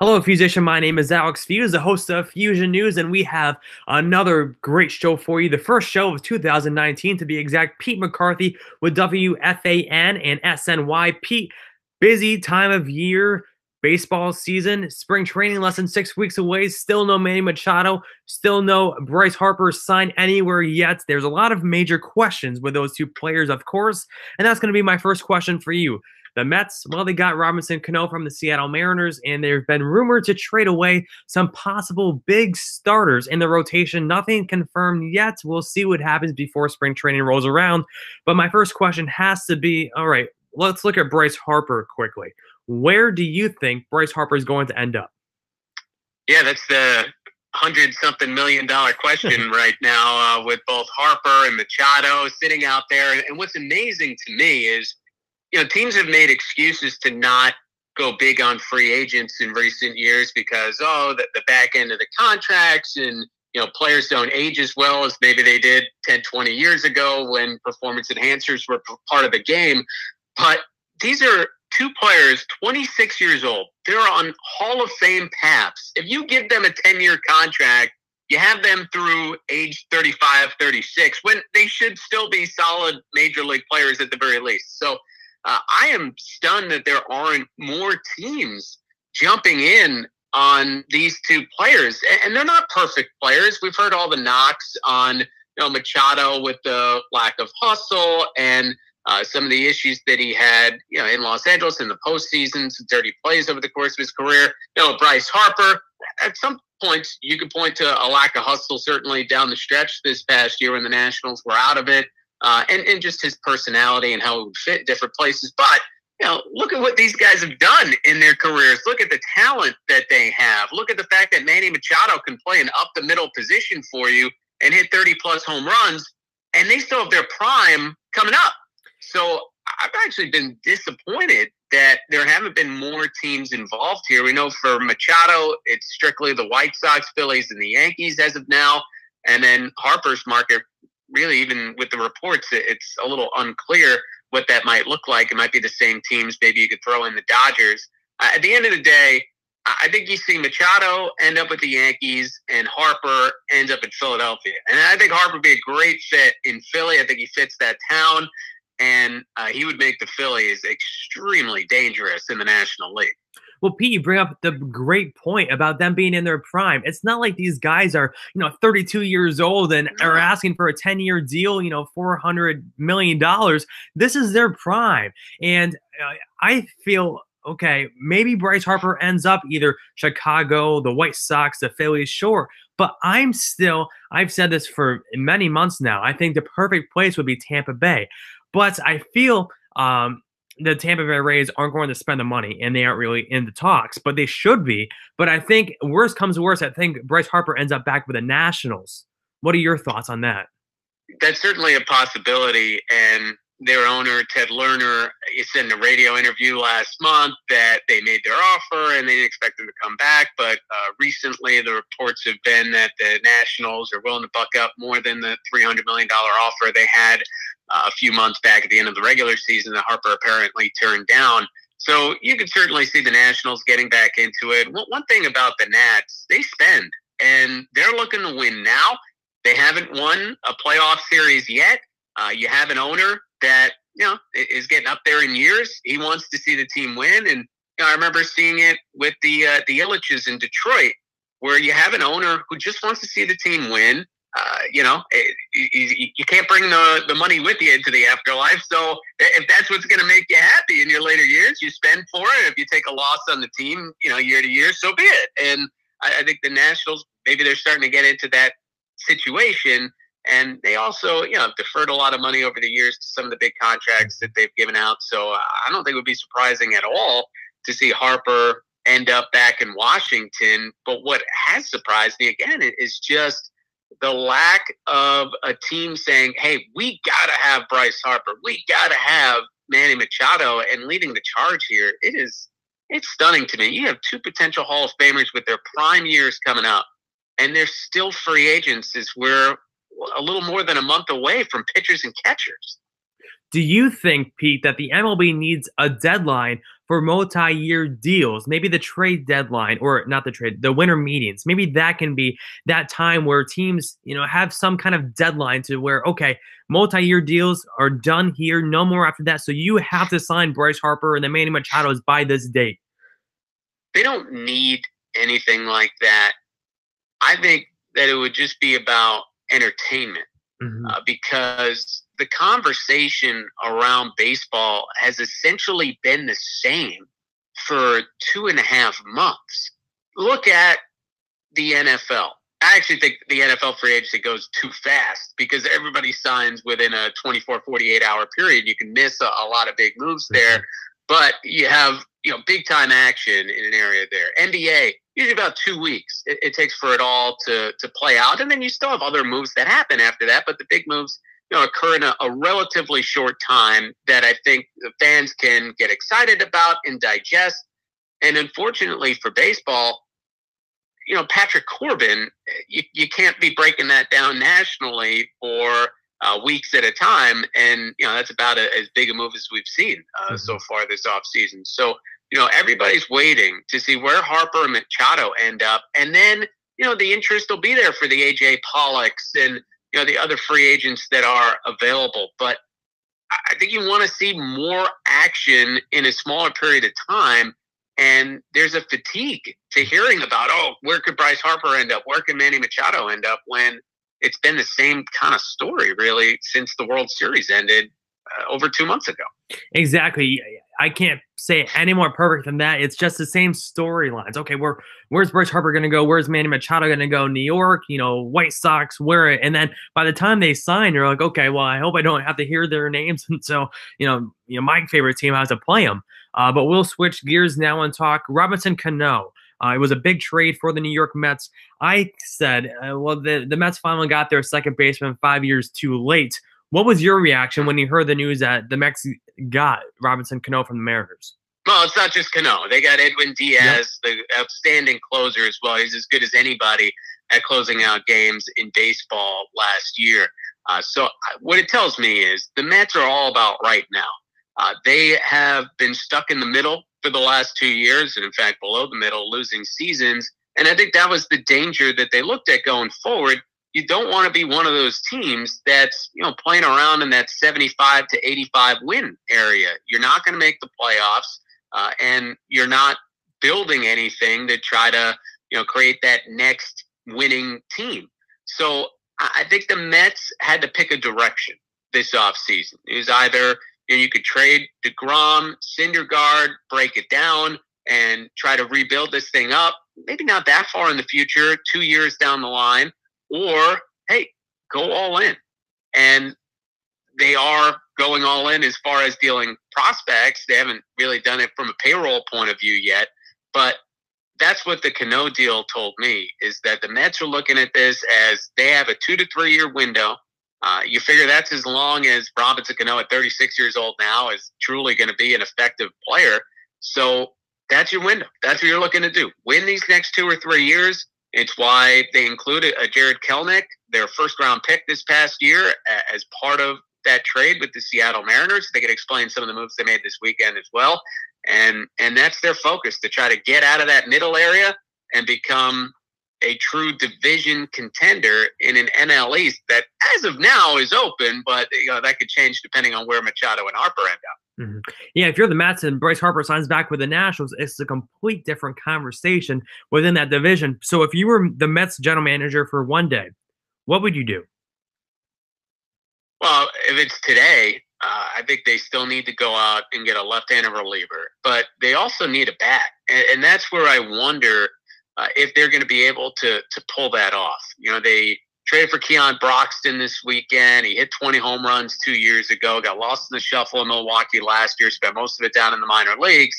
Hello, Feuzion. My name is Alex Feuz, the host of Feuzion News, and we have another great show for you. The first show of 2019, to be exact. Pete McCarthy with WFAN and SNY. Pete, busy time of year, baseball season, spring training less than six weeks away. Still no Manny Machado, still no Bryce Harper signed anywhere yet. There's a lot of major questions with those two players, of course, and that's going to be my first question for you. The Mets, well, they got Robinson Cano from the Seattle Mariners, and there have been rumored to trade away some possible big starters in the rotation. Nothing confirmed yet. We'll see what happens before spring training rolls around. But my first question has to be all right, let's look at Bryce Harper quickly. Where do you think Bryce Harper is going to end up? Yeah, that's the hundred something million dollar question right now uh, with both Harper and Machado sitting out there. And what's amazing to me is you know, teams have made excuses to not go big on free agents in recent years because oh, the, the back end of the contracts and you know players don't age as well as maybe they did 10 20 years ago when performance enhancers were part of the game but these are two players 26 years old they're on hall of fame paths if you give them a 10 year contract you have them through age 35 36 when they should still be solid major league players at the very least. So uh, I am stunned that there aren't more teams jumping in on these two players, and they're not perfect players. We've heard all the knocks on you know Machado with the lack of hustle and uh, some of the issues that he had, you know, in Los Angeles in the postseason, some dirty plays over the course of his career. You know, Bryce Harper. At some points, you could point to a lack of hustle, certainly down the stretch this past year when the Nationals were out of it uh, and, and just his personality and how it would fit different places. But, you know, look at what these guys have done in their careers. Look at the talent that they have. Look at the fact that Manny Machado can play an up the middle position for you and hit 30 plus home runs, and they still have their prime coming up. So I've actually been disappointed that there haven't been more teams involved here. We know for Machado, it's strictly the White Sox, Phillies, and the Yankees as of now. And then Harper's market really, even with the reports, it's a little unclear what that might look like. It might be the same teams. Maybe you could throw in the Dodgers. Uh, at the end of the day, I think you see Machado end up with the Yankees and Harper ends up in Philadelphia. And I think Harper would be a great fit in Philly. I think he fits that town, and uh, he would make the Phillies extremely dangerous in the National League. Well, Pete, you bring up the great point about them being in their prime. It's not like these guys are, you know, 32 years old and are asking for a 10 year deal, you know, $400 million. This is their prime. And uh, I feel okay, maybe Bryce Harper ends up either Chicago, the White Sox, the Phillies, sure. But I'm still, I've said this for many months now. I think the perfect place would be Tampa Bay. But I feel um, the Tampa Bay Rays aren't going to spend the money and they aren't really in the talks, but they should be. But I think worst comes to worst, I think Bryce Harper ends up back with the Nationals. What are your thoughts on that? That's certainly a possibility. And their owner, Ted Lerner, said in a radio interview last month that they made their offer and they didn't expect to come back. But uh, recently, the reports have been that the Nationals are willing to buck up more than the $300 million offer they had a few months back at the end of the regular season that Harper apparently turned down. So you could certainly see the Nationals getting back into it. One thing about the Nats, they spend and they're looking to win now. They haven't won a playoff series yet. Uh, you have an owner that you know is getting up there in years. He wants to see the team win, and you know, I remember seeing it with the uh, the Ilitches in Detroit, where you have an owner who just wants to see the team win. Uh, you know, it, you, you can't bring the, the money with you into the afterlife. So if that's what's going to make you happy in your later years, you spend for it. If you take a loss on the team, you know, year to year, so be it. And I, I think the Nationals, maybe they're starting to get into that situation. And they also, you know, deferred a lot of money over the years to some of the big contracts that they've given out. So I don't think it would be surprising at all to see Harper end up back in Washington. But what has surprised me again is just the lack of a team saying, hey, we got to have Bryce Harper. We got to have Manny Machado and leading the charge here. It is it's stunning to me. You have two potential Hall of Famers with their prime years coming up, and they're still free agents as we're a little more than a month away from pitchers and catchers. Do you think, Pete, that the MLB needs a deadline for multi-year deals. Maybe the trade deadline, or not the trade, the winter meetings. Maybe that can be that time where teams, you know, have some kind of deadline to where okay, multi-year deals are done here, no more after that. So you have to sign Bryce Harper and the Manny Machado's by this date. They don't need anything like that. I think that it would just be about entertainment mm-hmm. uh, because the conversation around baseball has essentially been the same for two and a half months. Look at the NFL. I actually think the NFL free agency goes too fast because everybody signs within a 24, 48 hour period. You can miss a, a lot of big moves there, but you have you know big time action in an area there. NBA usually about two weeks it, it, takes for it all to to play out, and then you still have other moves that happen after that. But the big moves you know occur in a, a relatively short time that I think the fans can get excited about and digest. And unfortunately for baseball, you know Patrick Corbin, you, you can't be breaking that down nationally for uh, weeks at a time, and you know that's about a, as big a move as we've seen uh, mm-hmm. so far this offseason. So you know, everybody's waiting to see where Harper and Machado end up. And then, you know, the interest will be there for the AJ Pollocks and, you know, the other free agents that are available. But I think you want to see more action in a smaller period of time. And there's a fatigue to hearing about, oh, where could Bryce Harper end up? Where can Manny Machado end up when it's been the same kind of story, really, since the World Series ended uh, over two months ago? Exactly. I can't say any more perfect than that. It's just the same storylines. Okay, where where's Bryce Harper going to go? Where's Manny Machado going to go? New York, you know, White Sox, where? And then by the time they sign, you're like, okay, well, I hope I don't have to hear their names. And so, you know, you know, my favorite team has to play them. Uh, but we'll switch gears now and talk Robinson Cano. Uh, it was a big trade for the New York Mets. I said, uh, well, the, the Mets finally got their second baseman five years too late. What was your reaction when you heard the news that the Mets got Robinson Cano from the Mariners? Well, it's not just Cano. They got Edwin Diaz, yep. the outstanding closer as well. He's as good as anybody at closing out games in baseball last year. Uh, so what it tells me is the Mets are all about right now. Uh, they have been stuck in the middle for the last two years, and in fact below the middle, losing seasons. And I think that was the danger that they looked at going forward you don't want to be one of those teams that's you know playing around in that 75 to 85 win area. You're not going to make the playoffs, uh, and you're not building anything to try to you know create that next winning team. So I think the Mets had to pick a direction this offseason. It was either you, could trade DeGrom, Syndergaard, break it down, and try to rebuild this thing up. Maybe not that far in the future, two years down the line or hey, go all in. And they are going all in as far as dealing prospects. They haven't really done it from a payroll point of view yet, but that's what the Cano deal told me is that the Mets are looking at this as they have a two to three year window. Uh, you figure that's as long as Robinson Cano at 36 years old now is truly going to be an effective player. So that's your window. That's what you're looking to do. Win these next two or three years, it's why they included a Jarred Kelenic, their first round pick this past year, as part of that trade with the Seattle Mariners. They could explain some of the moves they made this weekend as well. And and that's their focus to try to get out of that middle area and become a true division contender in an NL East that, as of now, is open, but you know that could change depending on where Machado and Harper end up. Mm-hmm. Yeah, if you're the Mets and Bryce Harper signs back with the Nationals, it's a complete different conversation within that division. So if you were the Mets general manager for one day, what would you do? Well, if it's today, uh, I think they still need to go out and get a left-handed reliever, but they also need a bat, and, and that's where I wonder uh, if they're going to be able to to pull that off. You know, they Traded for Keon Broxton this weekend. He hit 20 home runs two years ago. Got lost in the shuffle in Milwaukee last year. Spent most of it down in the minor leagues.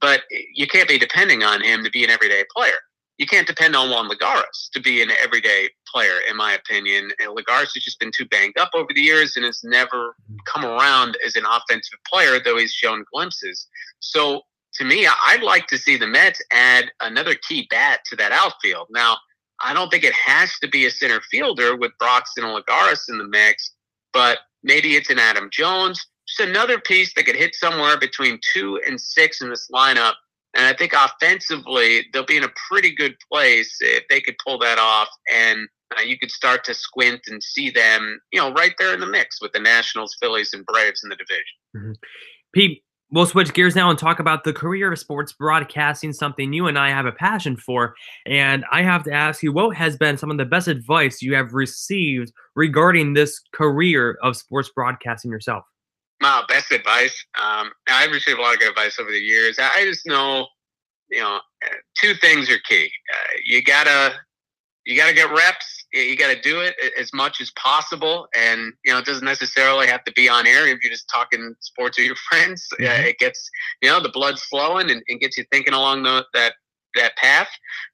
But you can't be depending on him to be an everyday player. You can't depend on Juan Lagares to be an everyday player, in my opinion. And Lagares has just been too banged up over the years and has never come around as an offensive player, though he's shown glimpses. So to me, I'd like to see the Mets add another key bat to that outfield. Now, I don't think it has to be a center fielder with Broxton and Lagares in the mix, but maybe it's an Adam Jones. just another piece that could hit somewhere between two and six in this lineup. And I think offensively, they'll be in a pretty good place if they could pull that off. And uh, you could start to squint and see them, you know, right there in the mix with the Nationals, Phillies, and Braves in the division. Mm-hmm. Pete, we'll switch gears now and talk about the career of sports broadcasting, something you and I have a passion for. And I have to ask you, what has been some of the best advice you have received regarding this career of sports broadcasting yourself? My best advice. Um, I've received a lot of good advice over the years. I just know, you know, two things are key. Uh, you gotta, you gotta get reps you got to do it as much as possible and you know it doesn't necessarily have to be on air if you're just talking sports with your friends. Mm-hmm. it gets you know the blood's flowing and, and gets you thinking along the, that that path.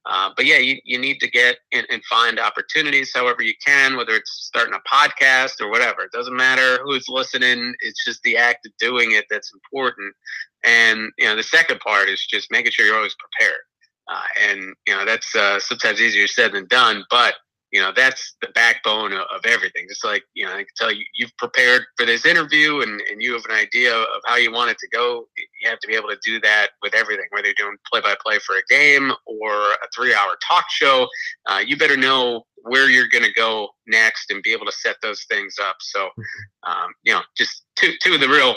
Uh, but yeah you, you need to get and, and find opportunities however you can whether it's starting a podcast or whatever. It doesn't matter who's listening it's just the act of doing it that's important. And you know the second part is just making sure you're always prepared. Uh, and you know that's uh, sometimes easier said than done but you know that's the backbone of, of, everything. Just like you know i can tell you you've prepared for this interview and, and you have an idea of how you want it to go. You have to be able to do that with everything whether you're doing play-by-play for a game or a three-hour talk show. Uh, you better know where you're going to go next and be able to set those things up. So mm-hmm. um, you know just two, two of the real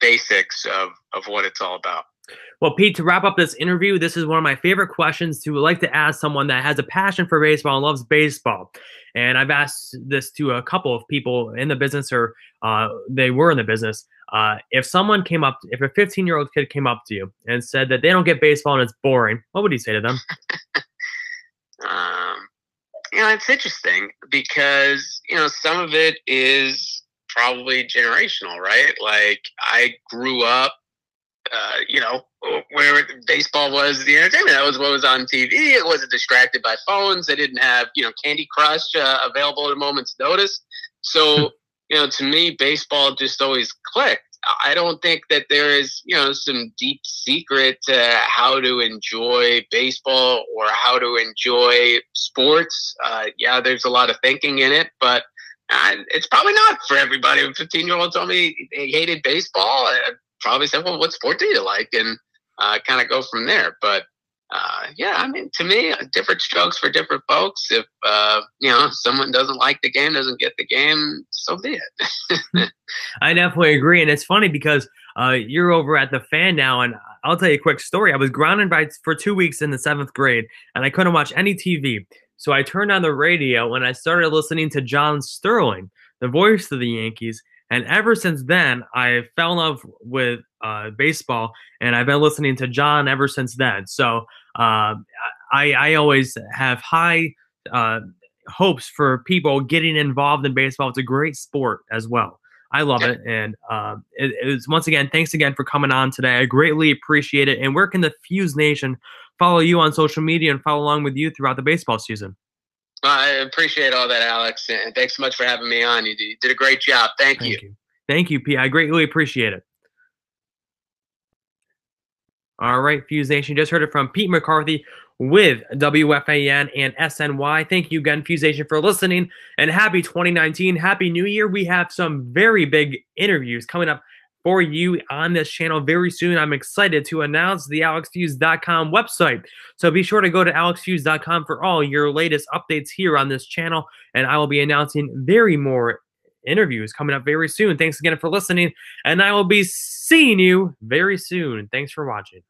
basics of, of what it's all about well, Pete, to wrap up this interview, this is one of my favorite questions to like to ask someone that has a passion for baseball and loves baseball. And I've asked this to a couple of people in the business or uh, they were in the business. Uh, if someone came up, if a 15 year old kid came up to you and said that they don't get baseball and it's boring, what would you say to them? um, you know, it's interesting because, you know, some of it is probably generational, right? Like I grew up uh, you know, where baseball was the entertainment. That was what was on TV. It wasn't distracted by phones. They didn't have, you know, Candy Crush uh, available at a moment's notice. So, hmm. you know, to me, baseball just always clicked. I don't think that there is, you know, some deep secret to how to enjoy baseball or how to enjoy sports. Uh, yeah, there's a lot of thinking in it, but uh, it's probably not for everybody. A 15 year old told me he hated baseball. Probably said, well, what sport do you like? And uh, kind of go from there. But uh, yeah, I mean, to me, uh, different strokes for different folks. If uh, you know someone doesn't like the game, doesn't get the game, so be it. I definitely agree, and it's funny because uh, you're over at the fan now, and I'll tell you a quick story. I was grounded by for two weeks in the seventh grade, and I couldn't watch any TV. So I turned on the radio and I started listening to John Sterling, the voice of the Yankees, and ever since then, I fell in love with uh, baseball, and I've been listening to John ever since then. So uh, I, I always have high uh, hopes for people getting involved in baseball. It's a great sport as well. I love it, and uh, it, it's once again, thanks again for coming on today. I greatly appreciate it. And where can the Feuz Nation follow you on social media and follow along with you throughout the baseball season? I appreciate all that, Alex, and thanks so much for having me on. You did a great job. Thank, Thank you. you. Thank you, P. I greatly appreciate it. All right, Feuz Nation, just heard it from Pete McCarthy with WFAN and SNY. Thank you again, Feuz Nation, for listening, and happy 2019. Happy New Year. We have some very big interviews coming up for you on this channel very soon. I'm excited to announce the alexfeuz.com website. So be sure to go to alexfeuz.com for all your latest updates here on this channel. And I will be announcing very more interviews coming up very soon. Thanks again for listening. And I will be seeing you very soon. Thanks for watching.